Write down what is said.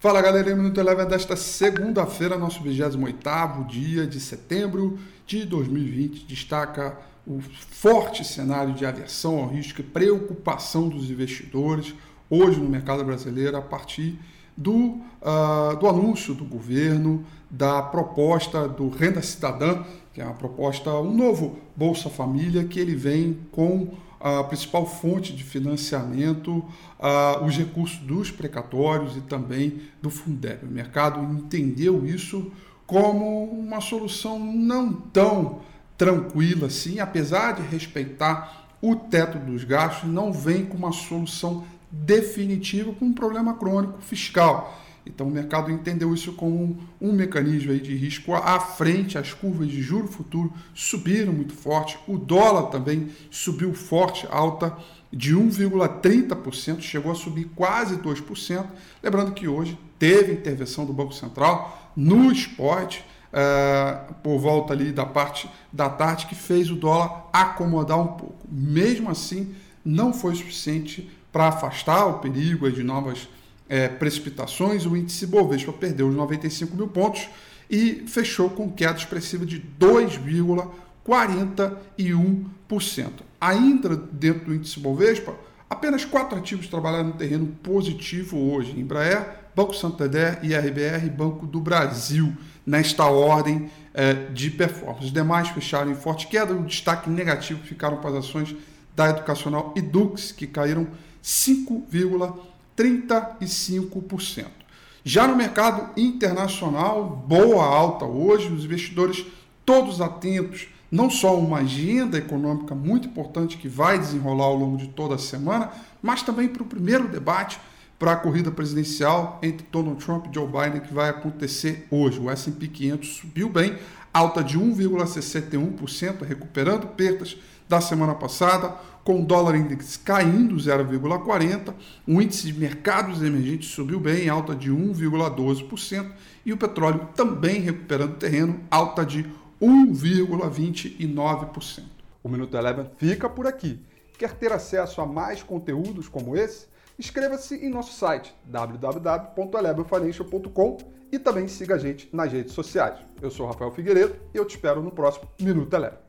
Fala galera, Minuto Eleven desta segunda-feira, nosso 28 dia de setembro de 2020. Destaca o forte cenário de aversão ao risco e preocupação dos investidores hoje no mercado brasileiro a partir do, uh, do anúncio do governo da proposta do Renda Cidadã, que é uma proposta, um novo Bolsa Família, que ele vem com a principal fonte de financiamento, uh, os recursos dos precatórios e também do Fundeb. O mercado entendeu isso como uma solução não tão tranquila assim, apesar de respeitar o teto dos gastos, não vem com uma solução definitiva com um problema crônico fiscal. Então o mercado entendeu isso como um, um mecanismo aí de risco à frente, as curvas de juro futuro subiram muito forte, o dólar também subiu forte, alta de 1,30%, chegou a subir quase 2%. Lembrando que hoje teve intervenção do Banco Central no esporte, uh, por volta ali da parte da tarde, que fez o dólar acomodar um pouco. Mesmo assim, não foi suficiente para afastar o perigo de novas é, precipitações, o índice Bovespa perdeu os 95 mil pontos e fechou com queda expressiva de 2,41%. Ainda dentro do índice Bovespa, apenas quatro ativos trabalharam no terreno positivo hoje: Embraer, Banco Santander, IRBR Banco do Brasil, nesta ordem é, de performance. Os demais fecharam em forte queda, o destaque negativo ficaram para as ações da Educacional e Dux, que caíram 5,1%. 35%. Já no mercado internacional, boa alta hoje, os investidores todos atentos, não só uma agenda econômica muito importante que vai desenrolar ao longo de toda a semana, mas também para o primeiro debate para a corrida presidencial entre Donald Trump e Joe Biden que vai acontecer hoje. O S&P 500 subiu bem, alta de 1,61%, recuperando perdas da semana passada, com o dólar index caindo 0,40%, o índice de mercados emergentes subiu bem, alta de 1,12%, e o petróleo também recuperando terreno, alta de 1,29%. O Minuto Eleven fica por aqui. Quer ter acesso a mais conteúdos como esse? Inscreva-se em nosso site www.elevenfinancial.com e também siga a gente nas redes sociais. Eu sou Rafael Figueiredo e eu te espero no próximo Minuto Eleven.